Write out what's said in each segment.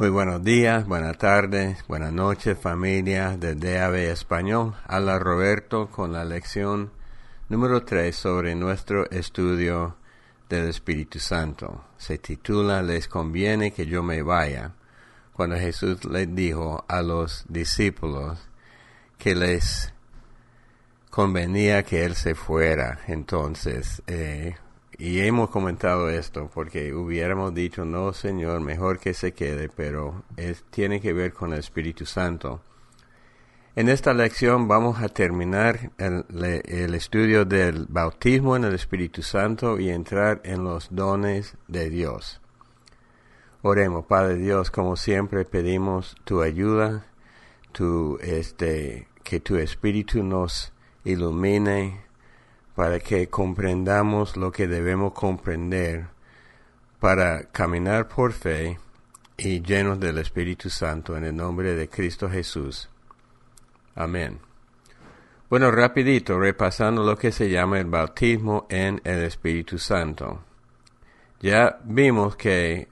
Muy buenos días, buenas tardes, buenas noches familia de DAB Español. Habla Roberto con la lección número 3 sobre nuestro estudio del Espíritu Santo. Se titula Les conviene que yo me vaya. Cuando Jesús les dijo a los discípulos que les convenía que Él se fuera. Entonces, eh, y hemos comentado esto porque hubiéramos dicho, no, Señor, mejor que se quede, pero es, tiene que ver con el Espíritu Santo. En esta lección vamos a terminar el, el, estudio del bautismo en el Espíritu Santo y entrar en los dones de Dios. Oremos, Padre Dios, como siempre pedimos tu ayuda, tu, este, que tu Espíritu nos ilumine, para que comprendamos lo que debemos comprender para caminar por fe y llenos del Espíritu Santo en el nombre de Cristo Jesús. Amén. Bueno, rapidito, repasando lo que se llama el bautismo en el Espíritu Santo. Ya vimos que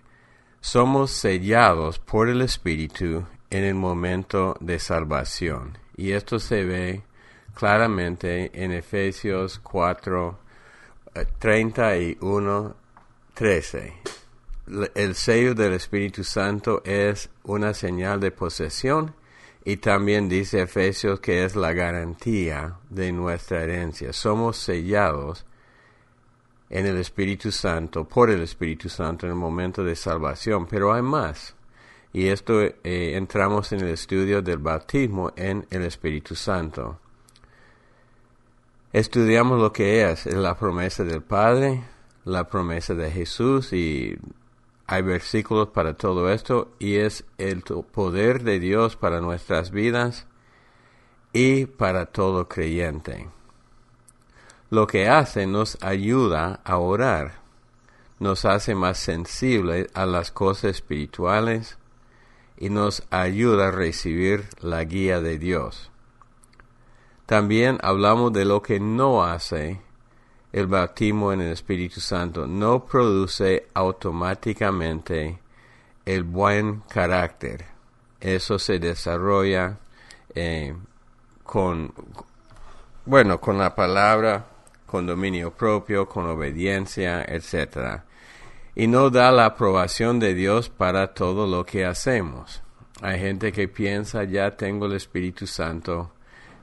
somos sellados por el Espíritu en el momento de salvación. Y esto se ve claramente en Efesios 4, 31, 13. El sello del Espíritu Santo es una señal de posesión y también dice Efesios que es la garantía de nuestra herencia. Somos sellados en el Espíritu Santo, por el Espíritu Santo en el momento de salvación, pero hay más. Y esto eh, entramos en el estudio del bautismo en el Espíritu Santo estudiamos lo que es la promesa del Padre, la promesa de Jesús y hay versículos para todo esto y es el poder de Dios para nuestras vidas y para todo creyente. Lo que hace nos ayuda a orar, nos hace más sensibles a las cosas espirituales y nos ayuda a recibir la guía de Dios. También hablamos de lo que no hace el bautismo en el Espíritu Santo. No produce automáticamente el buen carácter. Eso se desarrolla eh, con, bueno, con la palabra, con dominio propio, con obediencia, etc. Y no da la aprobación de Dios para todo lo que hacemos. Hay gente que piensa, ya tengo el Espíritu Santo,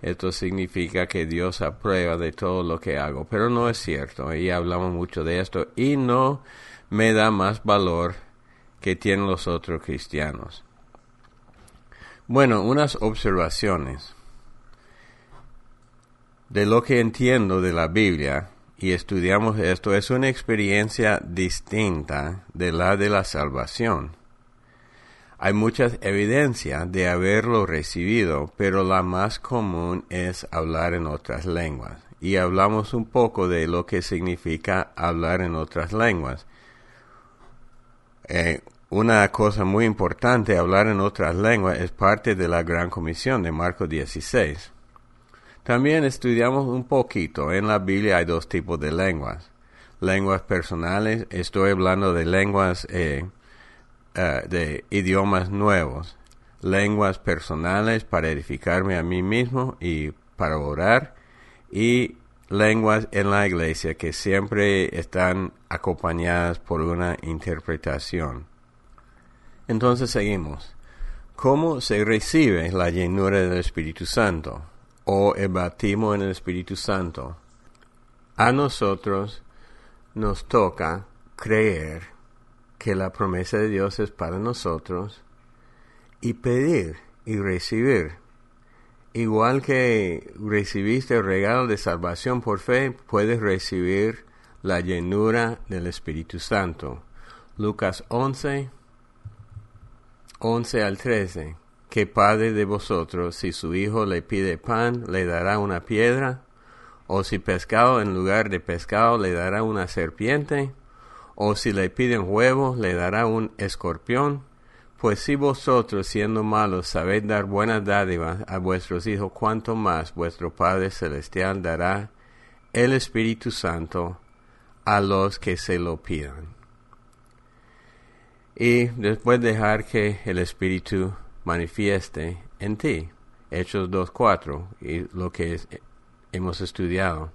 esto significa que Dios aprueba de todo lo que hago, pero no es cierto, y hablamos mucho de esto, y no me da más valor que tienen los otros cristianos. Bueno, unas observaciones de lo que entiendo de la Biblia y estudiamos esto es una experiencia distinta de la de la salvación. Hay mucha evidencia de haberlo recibido, pero la más común es hablar en otras lenguas. Y hablamos un poco de lo que significa hablar en otras lenguas. Eh, una cosa muy importante, hablar en otras lenguas, es parte de la Gran Comisión de Marcos 16. También estudiamos un poquito. En la Biblia hay dos tipos de lenguas. Lenguas personales, estoy hablando de lenguas eh, eh, de idiomas nuevos, lenguas personales para edificarme a mí mismo y para orar, y lenguas en la iglesia que siempre están acompañadas por una interpretación. Entonces seguimos. ¿Cómo se recibe la llenura del Espíritu Santo o el bautismo en el Espíritu Santo? A nosotros nos toca creer que la promesa de Dios es para nosotros y pedir y recibir. Igual que recibiste el regalo de salvación por fe, puedes recibir la llenura del Espíritu Santo. Lucas 11, 11 al 13. ¿Qué padre de vosotros, si su hijo le pide pan, le dará una piedra? ¿O si pescado en lugar de pescado le dará una serpiente? O si le piden huevos, le dará un escorpión. Pues si vosotros, siendo malos, sabéis dar buenas dádivas a vuestros hijos, cuanto más vuestro Padre Celestial dará el Espíritu Santo a los que se lo pidan. y después dejar que el Espíritu manifieste en ti. Hechos 2.4 y lo que hemos estudiado.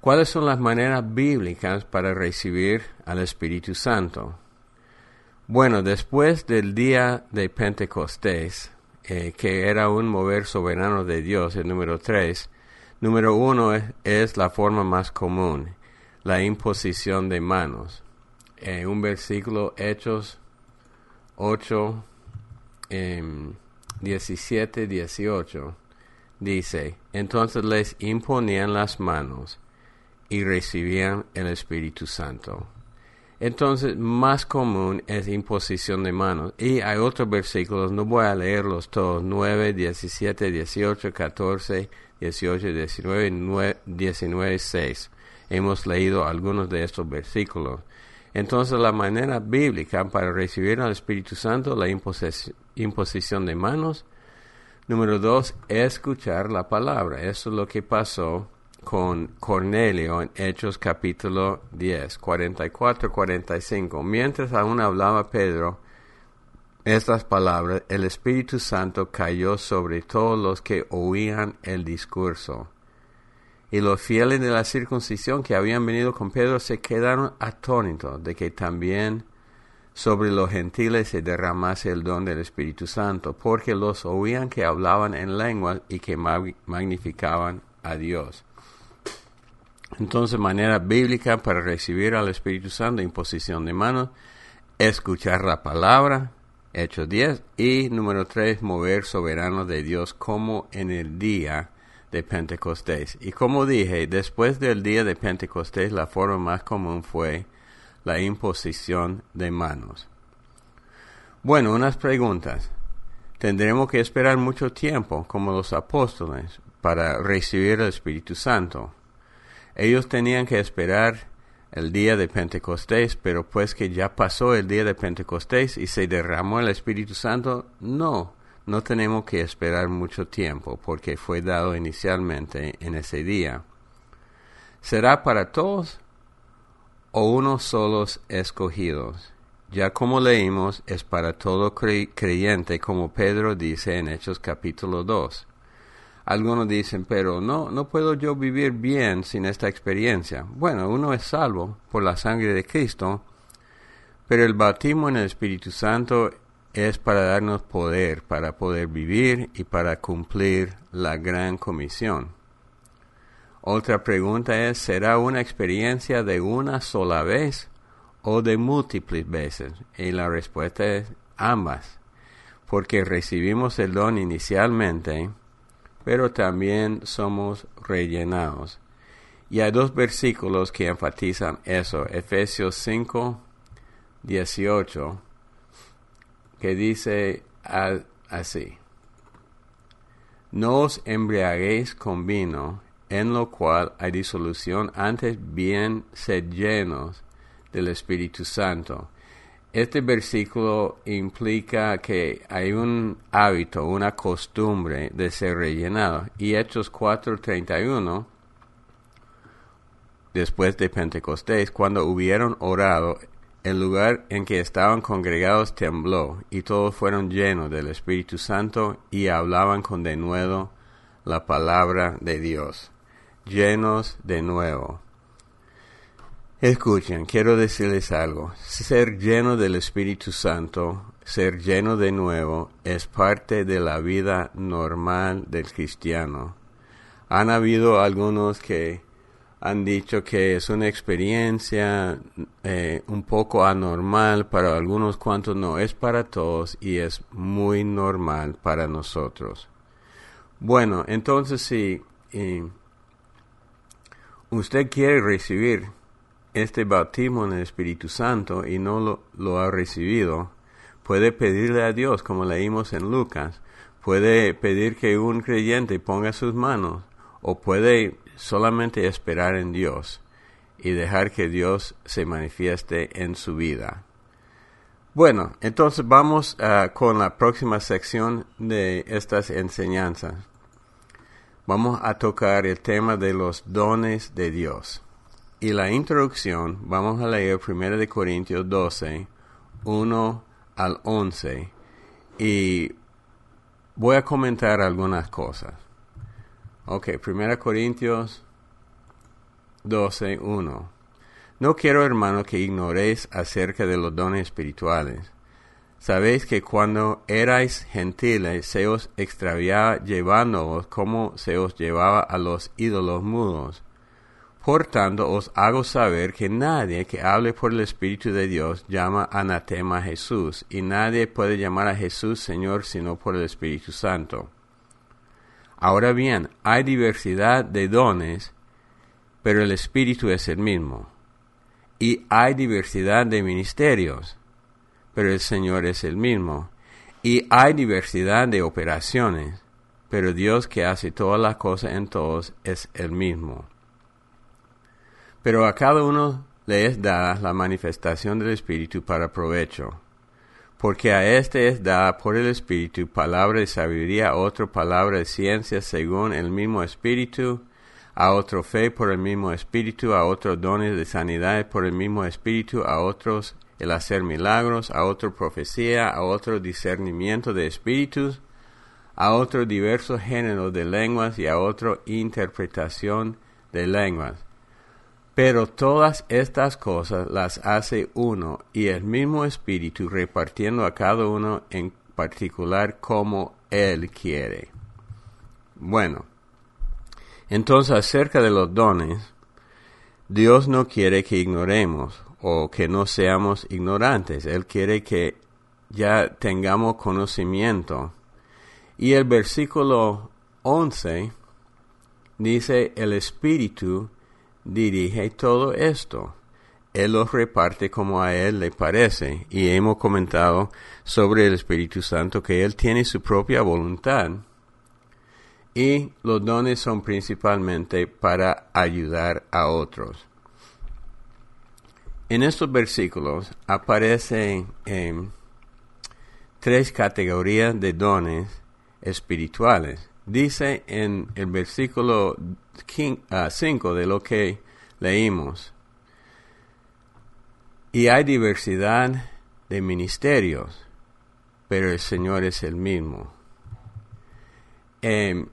¿Cuáles son las maneras bíblicas para recibir al Espíritu Santo? Bueno, después del día de Pentecostés, eh, que era un mover soberano de Dios, el número 3, número 1 es, la forma más común, la imposición de manos. Eh, un versículo, Hechos 8, 17, 18, dice, entonces les imponían las manos y recibían el Espíritu Santo. Entonces, más común es imposición de manos. Y hay otros versículos, no voy a leerlos todos, 9, 17, 18, 14, 18, 19, 19, 6. Hemos leído algunos de estos versículos. Entonces, la manera bíblica para recibir al Espíritu Santo, la imposición de manos. Número dos, escuchar la palabra. Eso es lo que pasó con Cornelio en Hechos capítulo 10, 44-45. Mientras aún hablaba Pedro estas palabras, el Espíritu Santo cayó sobre todos los que oían el discurso. Y los fieles de la circuncisión que habían venido con Pedro se quedaron atónitos de que también sobre los gentiles se derramase el don del Espíritu Santo, porque los oían que hablaban en lengua y que magnificaban a Dios. Entonces, manera bíblica para recibir al Espíritu Santo, imposición de manos, escuchar la palabra, Hechos 10, y número 3, mover soberano de Dios como en el día de Pentecostés. Y como dije, después del día de Pentecostés, la forma más común fue la imposición de manos. Bueno, unas preguntas. Tendremos que esperar mucho tiempo, como los apóstoles, para recibir el Espíritu Santo. Ellos tenían que esperar el día de Pentecostés, pero pues que ya pasó el día de Pentecostés y se derramó el Espíritu Santo, no, no tenemos que esperar mucho tiempo porque fue dado inicialmente en ese día. ¿Será para todos o unos solos escogidos? Ya como leímos, es para todo creyente, como Pedro dice en Hechos capítulo 2. Algunos dicen, pero no, no puedo yo vivir bien sin esta experiencia. Bueno, uno es salvo por la sangre de Cristo, pero el bautismo en el Espíritu Santo es para darnos poder, para poder vivir y para cumplir la gran comisión. Otra pregunta es, ¿será una experiencia de una sola vez o de múltiples veces? Y la respuesta es ambas, porque recibimos el don inicialmente, pero también somos rellenados. Y hay dos versículos que enfatizan eso. Efesios 5, 18, que dice así. No os embriaguéis con vino, en lo cual hay disolución, antes bien sed llenos del Espíritu Santo este versículo implica que hay un hábito, una costumbre de ser rellenado. Y Hechos 4:31, después de Pentecostés, cuando hubieron orado, el lugar en que estaban congregados tembló, y todos fueron llenos del Espíritu Santo y hablaban con denuedo la palabra de Dios. Llenos de nuevo. Escuchen, quiero decirles algo. Ser lleno del Espíritu Santo, ser lleno de nuevo, es parte de la vida normal del cristiano. Han habido algunos que han dicho que es una experiencia eh, un poco anormal para algunos cuantos no es para todos y es muy normal para nosotros. Bueno, entonces si usted quiere recibir este bautismo en el Espíritu Santo y no lo, ha recibido, puede pedirle a Dios, como leímos en Lucas, puede pedir que un creyente ponga sus manos o puede solamente esperar en Dios y dejar que Dios se manifieste en su vida. Bueno, entonces vamos ah, con la próxima sección de estas enseñanzas. Vamos a tocar el tema de los dones de Dios. Y la introducción, vamos a leer 1 de Corintios 12, 1 al 11 y voy a comentar algunas cosas. Ok, 1 Corintios 12, 1. No quiero, hermano, que ignoréis acerca de los dones espirituales. Sabéis que cuando erais gentiles se os extraviaba llevándoos como se os llevaba a los ídolos mudos. Por tanto os hago saber que nadie que hable por el Espíritu de Dios llama anatema a Jesús, y nadie puede llamar a Jesús Señor sino por el Espíritu Santo. Ahora bien, hay diversidad de dones, pero el Espíritu es el mismo y hay diversidad de ministerios, pero el Señor es el mismo. Y hay diversidad de operaciones, pero Dios que hace todas las cosas en todos es el mismo. Pero a cada uno le es dada la manifestación del Espíritu para provecho. Porque a éste es dada por el Espíritu palabra de sabiduría, a otro palabra de ciencia según el mismo Espíritu, a otro fe por el mismo espíritu, a otros dones de sanidad por el mismo espíritu, a otros el hacer milagros, a otro profecía, a otro discernimiento de espíritus, a otro diversos géneros de lenguas y a otro interpretación de lenguas. Pero todas estas cosas las hace uno y el mismo espíritu repartiendo a cada uno en particular como él quiere. Bueno, entonces, acerca de los dones, Dios no quiere que ignoremos o que no seamos ignorantes. Él quiere que ya tengamos conocimiento. Y el versículo 11 dice, el Espíritu dirige todo esto. Él los reparte como a Él le parece. Y hemos comentado sobre el Espíritu Santo que Él tiene su propia voluntad y los dones son principalmente para ayudar a otros. En estos versículos aparecen em, tres categorías de dones espirituales. Dice en el versículo 5 ah, de lo que leímos, y hay diversidad de ministerios, pero el Señor es el mismo. Em,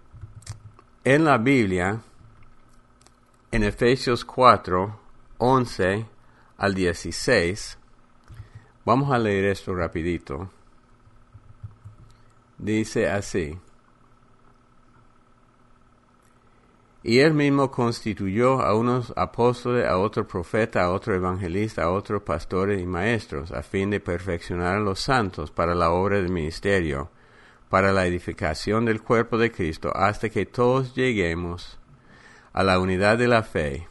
en la Biblia, en Efesios 4, 11 al 16, vamos a leer esto rapidito. Dice así. Y él mismo constituyó a unos apóstoles, a otro profeta, a otro evangelista, a otros pastores y maestros, a fin de perfeccionar a los santos para la obra del ministerio para la edificación del cuerpo de Cristo hasta que todos lleguemos a la unidad de la fe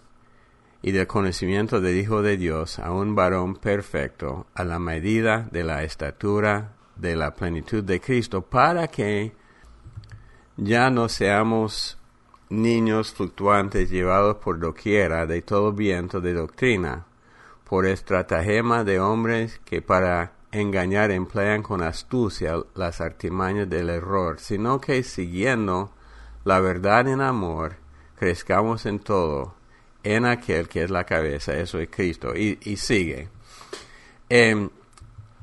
y del conocimiento del Hijo de Dios, a un varón perfecto, a la medida de la estatura de la plenitud de Cristo, para que ya no seamos niños fluctuantes llevados por doquiera de todo viento de doctrina, por estratagema de hombres que para engañar emplean con astucia las artimañas del error, sino que siguiendo la verdad en amor, crezcamos en todo, en aquel que es la cabeza, eso es Cristo, y, sigue. Em,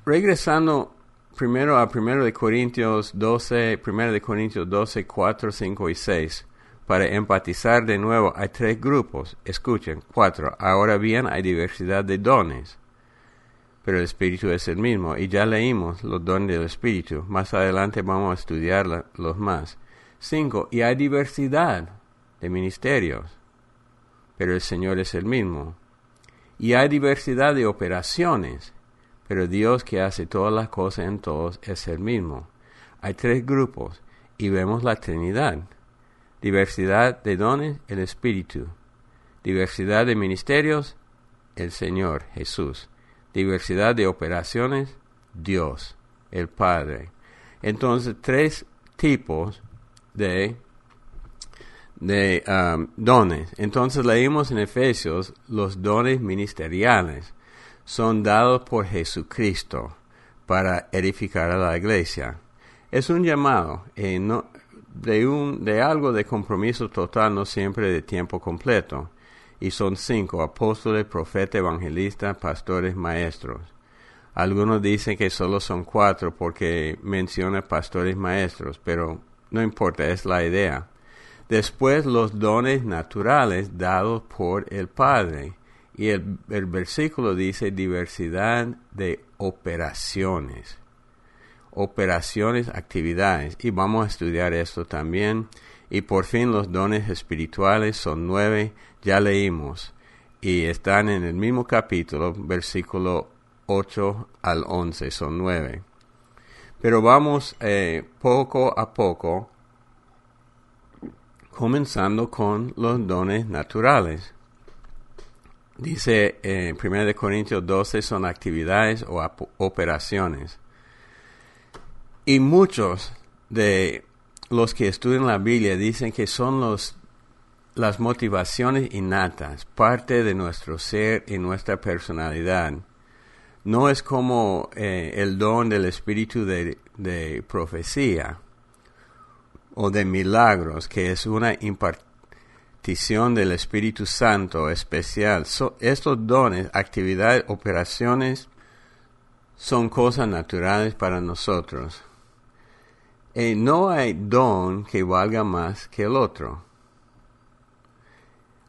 regresando primero a 1 de Corintios 12, 1 de Corintios 12, 4, 5 y 6, para empatizar de nuevo, hay tres grupos, escuchen, cuatro, ahora bien hay diversidad de dones pero el Espíritu es el mismo. Y ya leímos los dones del Espíritu. Más adelante vamos a estudiar los más. Cinco, y hay diversidad de ministerios, pero el Señor es el mismo. Y hay diversidad de operaciones, pero Dios que hace todas las cosas en todos es el mismo. Hay tres grupos y vemos la Trinidad. Diversidad de dones, el Espíritu. Diversidad de ministerios, el Señor Jesús diversidad de operaciones, Dios, el Padre. Entonces, tres tipos de, de um, dones. Entonces leímos en Efesios los dones ministeriales son dados por Jesucristo para edificar a la iglesia. Es un llamado eh, de, un, de algo de compromiso total, no siempre de tiempo completo y son cinco, apóstoles, profetas, evangelistas, pastores, maestros. Algunos dicen que solo son cuatro porque menciona pastores maestros, pero no importa, es la idea. Después los dones naturales dados por el Padre. Y el, el versículo dice diversidad de operaciones. Operaciones, actividades. Y vamos a estudiar esto también. Y por fin los dones espirituales son nueve, ya leímos. Y están en el mismo capítulo, versículo 8 al 11, son 9. Pero vamos eh, poco a poco, comenzando con los dones naturales. Dice en eh, 1 Corintios 12 son actividades o operaciones. Y muchos de los que estudian la Biblia dicen que son los, las motivaciones innatas, parte de nuestro ser y nuestra personalidad no es como eh, el don del espíritu de, profecía o de milagros, que es una impartición del Espíritu Santo especial. estos dones, actividades, operaciones, son cosas naturales para nosotros. Y no hay don que valga más que el otro.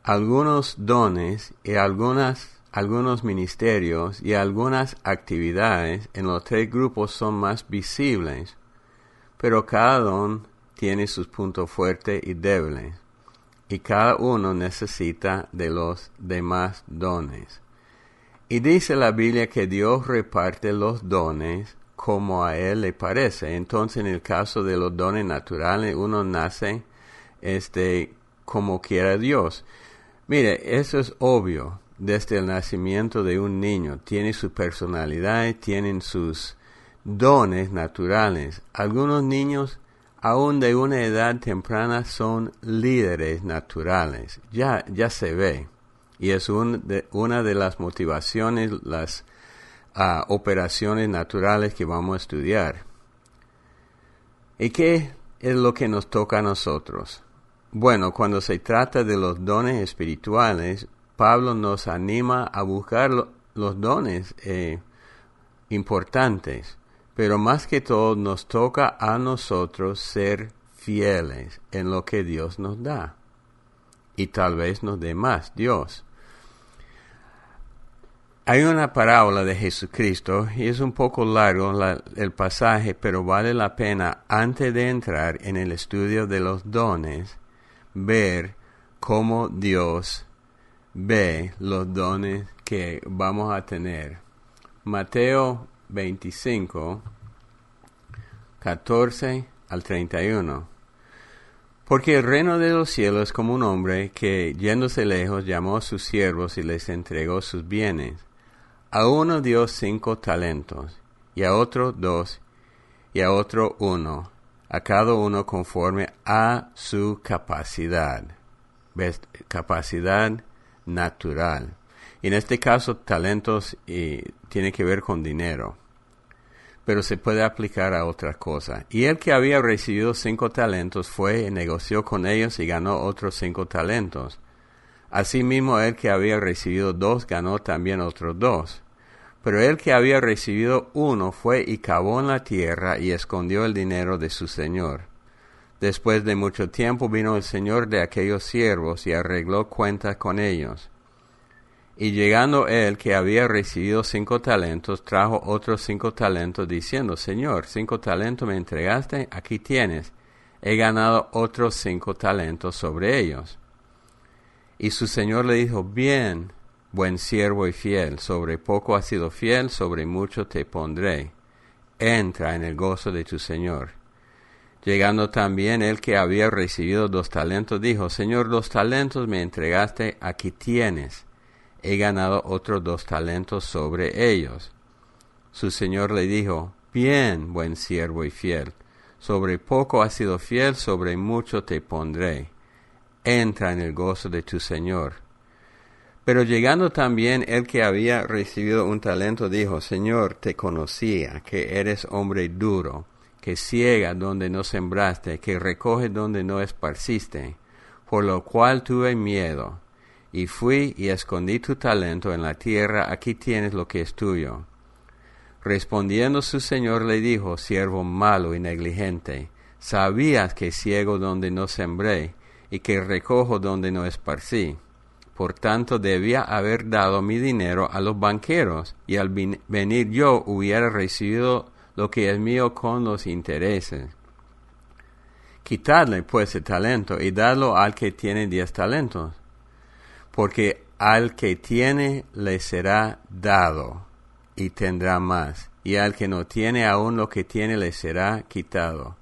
Algunos dones y algunas algunos ministerios y algunas actividades en los tres grupos son más visibles, pero cada don tiene sus puntos fuertes y débiles, y cada uno necesita de los demás dones. Y dice la Biblia que Dios reparte los dones como a Él le parece. Entonces, en el caso de los dones naturales, uno nace este, como quiera Dios. Mire, eso es obvio desde el nacimiento de un niño. Tiene su personalidad, tienen sus dones naturales. Algunos niños, aún de una edad temprana, son líderes naturales. Ya, ya se ve. Y es de, una de las motivaciones, las ah, operaciones naturales que vamos a estudiar. ¿Y qué es lo que nos toca a nosotros? Bueno, cuando se trata de los dones espirituales, Pablo nos anima a buscar los dones eh, importantes, pero más que todo nos toca a nosotros ser fieles en lo que Dios nos da. Y tal vez nos dé más Dios. Hay una parábola de Jesucristo y es un poco largo el pasaje, pero vale la pena antes de entrar en el estudio de los dones, ver cómo Dios ve los dones que vamos a tener. Mateo 25, 14 al 31. Porque el reino de los cielos es como un hombre que, yéndose lejos, llamó a sus siervos y les entregó sus bienes. A uno dio cinco talentos, y a otro dos, y a otro uno, a cada uno conforme a su capacidad. Capacidad natural. En este caso, talentos y, tiene que ver con dinero, pero se puede aplicar a otra cosa. Y el que había recibido cinco talentos fue y negoció con ellos y ganó otros cinco talentos. Asimismo, el que había recibido dos ganó también otros dos. Pero el que había recibido uno fue y cavó en la tierra y escondió el dinero de su señor. Después de mucho tiempo vino el señor de aquellos siervos y arregló cuentas con ellos. Y llegando él, que había recibido cinco talentos, trajo otros cinco talentos, diciendo, Señor, cinco talentos me entregaste, aquí tienes, he ganado otros cinco talentos sobre ellos. Y su señor le dijo, Bien, buen siervo y fiel, sobre poco has sido fiel, sobre mucho te pondré. Entra en el gozo de tu señor. Llegando también el que había recibido dos talentos, dijo, Señor, dos talentos me entregaste, aquí tienes. He ganado otros dos talentos sobre ellos. Su Señor le dijo, Bien, buen siervo y fiel, sobre poco has sido fiel, sobre mucho te pondré. Entra en el gozo de tu Señor. Pero llegando también el que había recibido un talento, dijo, Señor, te conocía, que eres hombre duro que ciega donde no sembraste, que recoge donde no esparciste, por lo cual tuve miedo, y fui y escondí tu talento en la tierra, aquí tienes lo que es tuyo. Respondiendo su señor le dijo, siervo malo y negligente, sabías que ciego donde no sembré y que recojo donde no esparcí. Por tanto, debía haber dado mi dinero a los banqueros, y al venir yo hubiera recibido lo que es mío con los intereses. Quitadle pues el talento y dadlo al que tiene diez talentos, porque al que tiene le será dado y tendrá más, y al que no tiene aún lo que tiene le será quitado.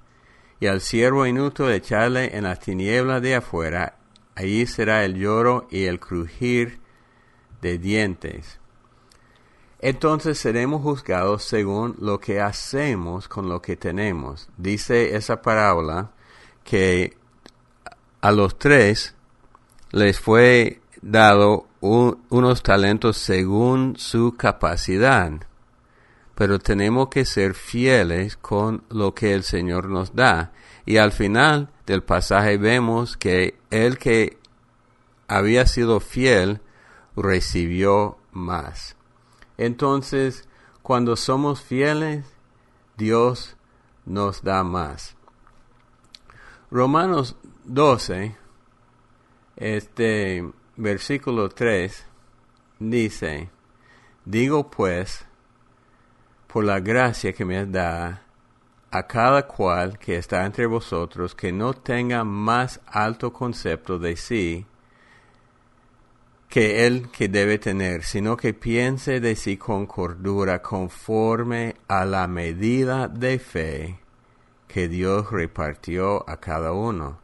Y al siervo inútil echarle en las tinieblas de afuera, allí será el lloro y el crujir de dientes. Entonces seremos juzgados según lo que hacemos con lo que tenemos. Dice esa parábola que a los tres les fue dado unos talentos según su capacidad. Pero tenemos que ser fieles con lo que el Señor nos da. Y al final del pasaje vemos que el que había sido fiel recibió más. Entonces, cuando somos fieles, Dios nos da más. Romanos 12, este versículo 3, dice, digo pues, por la gracia que me da a cada cual que está entre vosotros, que no tenga más alto concepto de sí que él que debe tener, sino que piense de sí con cordura conforme a la medida de fe que Dios repartió a cada uno.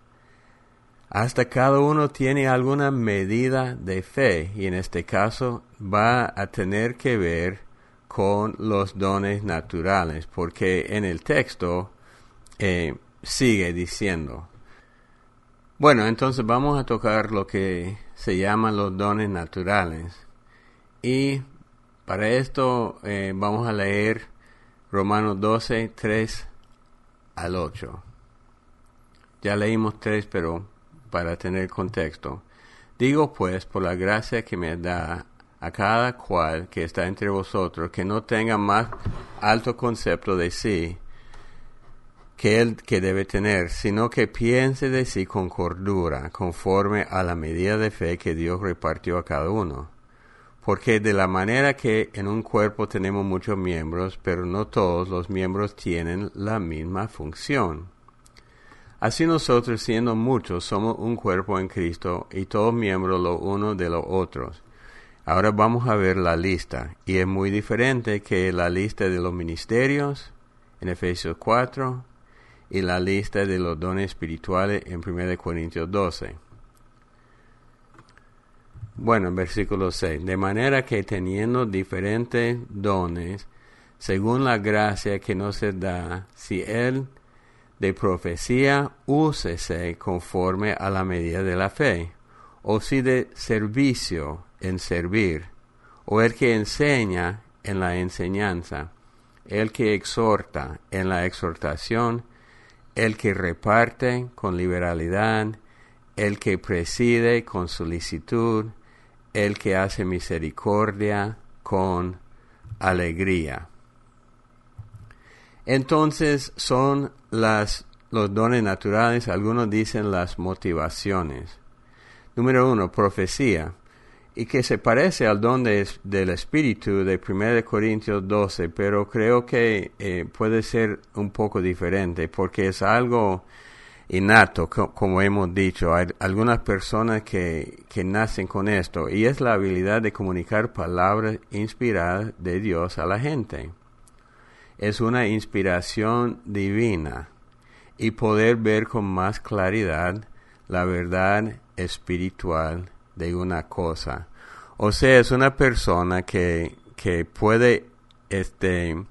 Hasta cada uno tiene alguna medida de fe y en este caso va a tener que ver con los dones naturales porque en el texto eh, sigue diciendo. Bueno, entonces vamos a tocar lo que se llaman los dones naturales y para esto eh, vamos a leer Romanos 12, 3 al 8. Ya leímos tres, pero para tener contexto. Digo pues, por la gracia que me da a cada cual que está entre vosotros, que no tenga más alto concepto de sí que él que debe tener, sino que piense de sí con cordura, conforme a la medida de fe que Dios repartió a cada uno porque de la manera que en un cuerpo tenemos muchos miembros, pero no todos los miembros tienen la misma función. Así nosotros, siendo muchos, somos un cuerpo en Cristo y todos miembros lo uno de los otros. Ahora vamos a ver la lista, y es muy diferente que la lista de los ministerios en Efesios 4 y la lista de los dones espirituales en 1 Corintios 12. Bueno, en versículo 6. De manera que teniendo diferentes dones, según la gracia que nos da, si él de profecía, úsese conforme a la medida de la fe, o si de servicio en servir, o el que enseña en la enseñanza, el que exhorta en la exhortación, el que reparte con liberalidad, el que preside con solicitud, el que hace misericordia con alegría. Entonces son las, los dones naturales, algunos dicen las motivaciones. Número uno, profecía, y que se parece al don del Espíritu de 1 Corintios 12, pero creo que eh, puede ser un poco diferente porque es algo innato, como hemos dicho. Hay algunas personas que, que nacen con esto y es la habilidad de comunicar palabras inspiradas de Dios a la gente. Es una inspiración divina y poder ver con más claridad la verdad espiritual de una cosa. O sea, es una persona que, que puede este,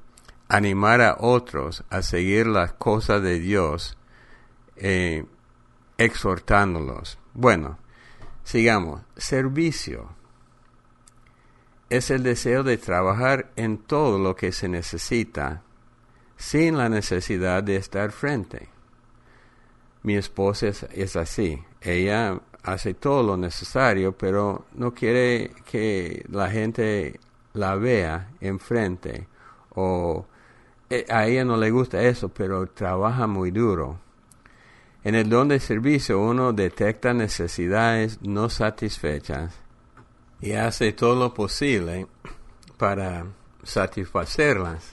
animar a otros a seguir las cosas de Dios eh, exhortándolos. Bueno, sigamos. Servicio es el deseo de trabajar en todo lo que se necesita sin la necesidad de estar frente. Mi esposa es, así. Ella hace todo lo necesario, pero no quiere que la gente la vea enfrente o eh, a ella no le gusta eso, pero trabaja muy duro. En el don de servicio uno detecta necesidades no satisfechas y hace todo lo posible para satisfacerlas.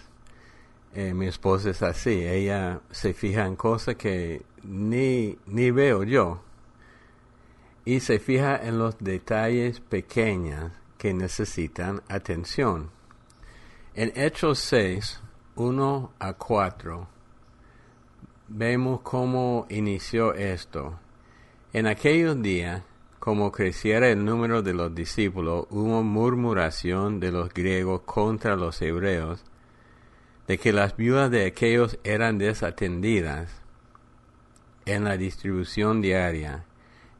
Eh, mi esposa es así, ella se fija en cosas que ni, ni veo yo y se fija en los detalles pequeños que necesitan atención. En Hechos 6, 1 a 4, vemos cómo inició esto. En aquellos días, como creciera el número de los discípulos, hubo murmuración de los griegos contra los hebreos, de que las viudas de aquellos eran desatendidas en la distribución diaria.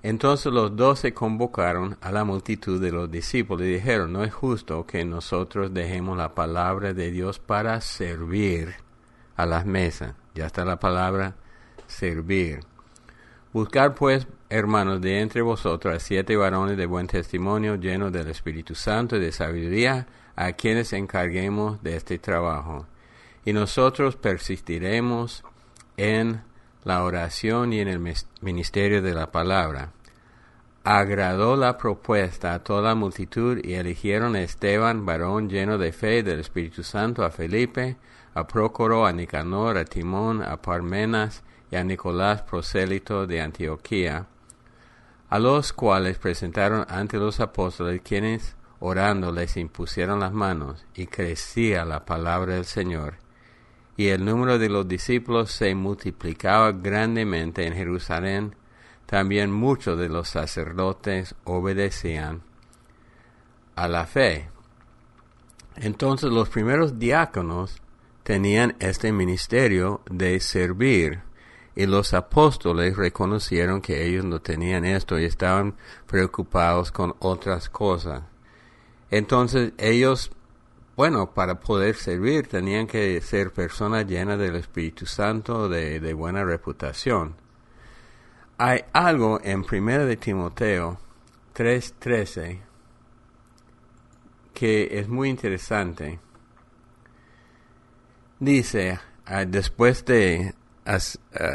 Entonces los doce convocaron a la multitud de los discípulos y dijeron, no es justo que nosotros dejemos la palabra de Dios para servir a las mesas. Ya está la palabra servir. Buscar pues, hermanos, de entre vosotros a siete varones de buen testimonio, llenos del Espíritu Santo y de sabiduría, a quienes encarguemos de este trabajo y nosotros persistiremos en la oración y en el ministerio de la palabra. Agradó la propuesta a toda multitud y eligieron a Esteban, varón lleno de fe del Espíritu Santo, a Felipe, a Prócoro, a Nicanor, a Timón, a Parmenas y a Nicolás, prosélito de Antioquía, a los cuales presentaron ante los apóstoles, quienes orando les impusieron las manos, y crecía la palabra del Señor y el número de los discípulos se multiplicaba grandemente en Jerusalén. También muchos de los sacerdotes obedecían a la fe. Entonces los primeros diáconos tenían este ministerio de servir y los apóstoles reconocieron que ellos no tenían esto y estaban preocupados con otras cosas. Entonces ellos bueno, para poder servir tenían que ser personas llenas del Espíritu Santo, de, buena reputación. Hay algo en 1 de Timoteo 3:13 que es muy interesante. Dice, ah, después de ah,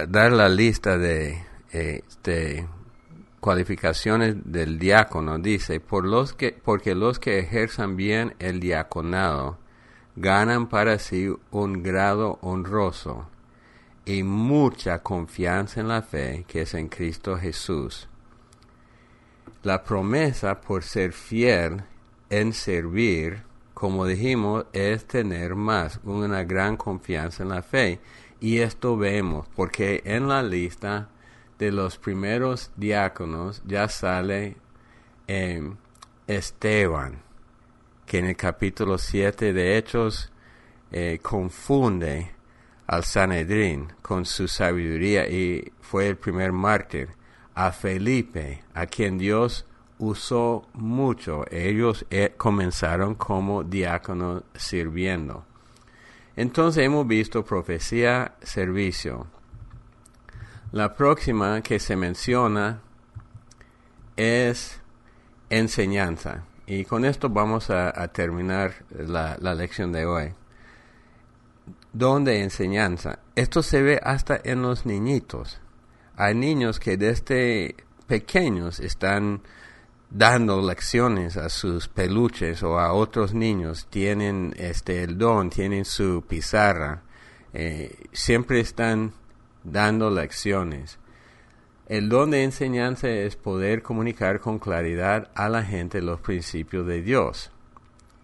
dar la lista de, eh, de cualificaciones del diácono dice, Por los que, porque los que ejerzan bien el diaconado ganan para sí un grado honroso y mucha confianza en la fe que es en Cristo Jesús. La promesa por ser fiel en servir, como dijimos, es tener más, una gran confianza en la fe. Y esto vemos, porque en la lista de los primeros diáconos ya sale Esteban, que en el capítulo 7 de Hechos eh, confunde al Sanedrín con su sabiduría y fue el primer mártir. A Felipe, a quien Dios usó mucho, ellos eh, comenzaron como diáconos sirviendo. Entonces hemos visto profecía, servicio, la próxima que se menciona es enseñanza. Y con esto vamos a, terminar la, lección de hoy. ¿Dónde enseñanza? Esto se ve hasta en los niñitos. Hay niños que desde pequeños están dando lecciones a sus peluches o a otros niños. Tienen este el don, tienen su pizarra. Eh, siempre están dando lecciones. El don de enseñanza es poder comunicar con claridad a la gente los principios de Dios.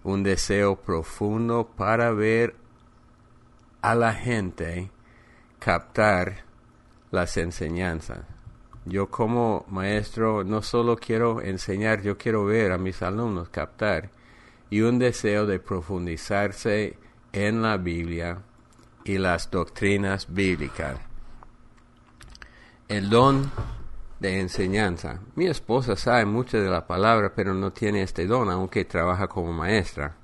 Un deseo profundo para ver a la gente captar las enseñanzas. Yo como maestro no solo quiero enseñar, yo quiero ver a mis alumnos captar y un deseo de profundizarse en la Biblia y las doctrinas bíblicas el don de enseñanza. Mi esposa sabe mucho de la palabra, pero no tiene este don, aunque trabaja como maestra.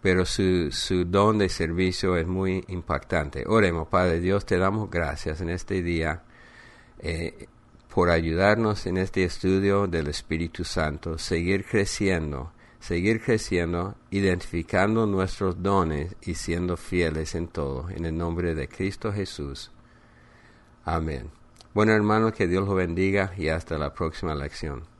Pero su, su don de servicio es muy impactante. Oremos, Padre Dios, te damos gracias en este día eh, por ayudarnos en este estudio del Espíritu Santo, seguir creciendo, seguir creciendo, identificando nuestros dones y siendo fieles en todo. En el nombre de Cristo Jesús. Amén. Bueno hermanos, que Dios los bendiga y hasta la próxima lección.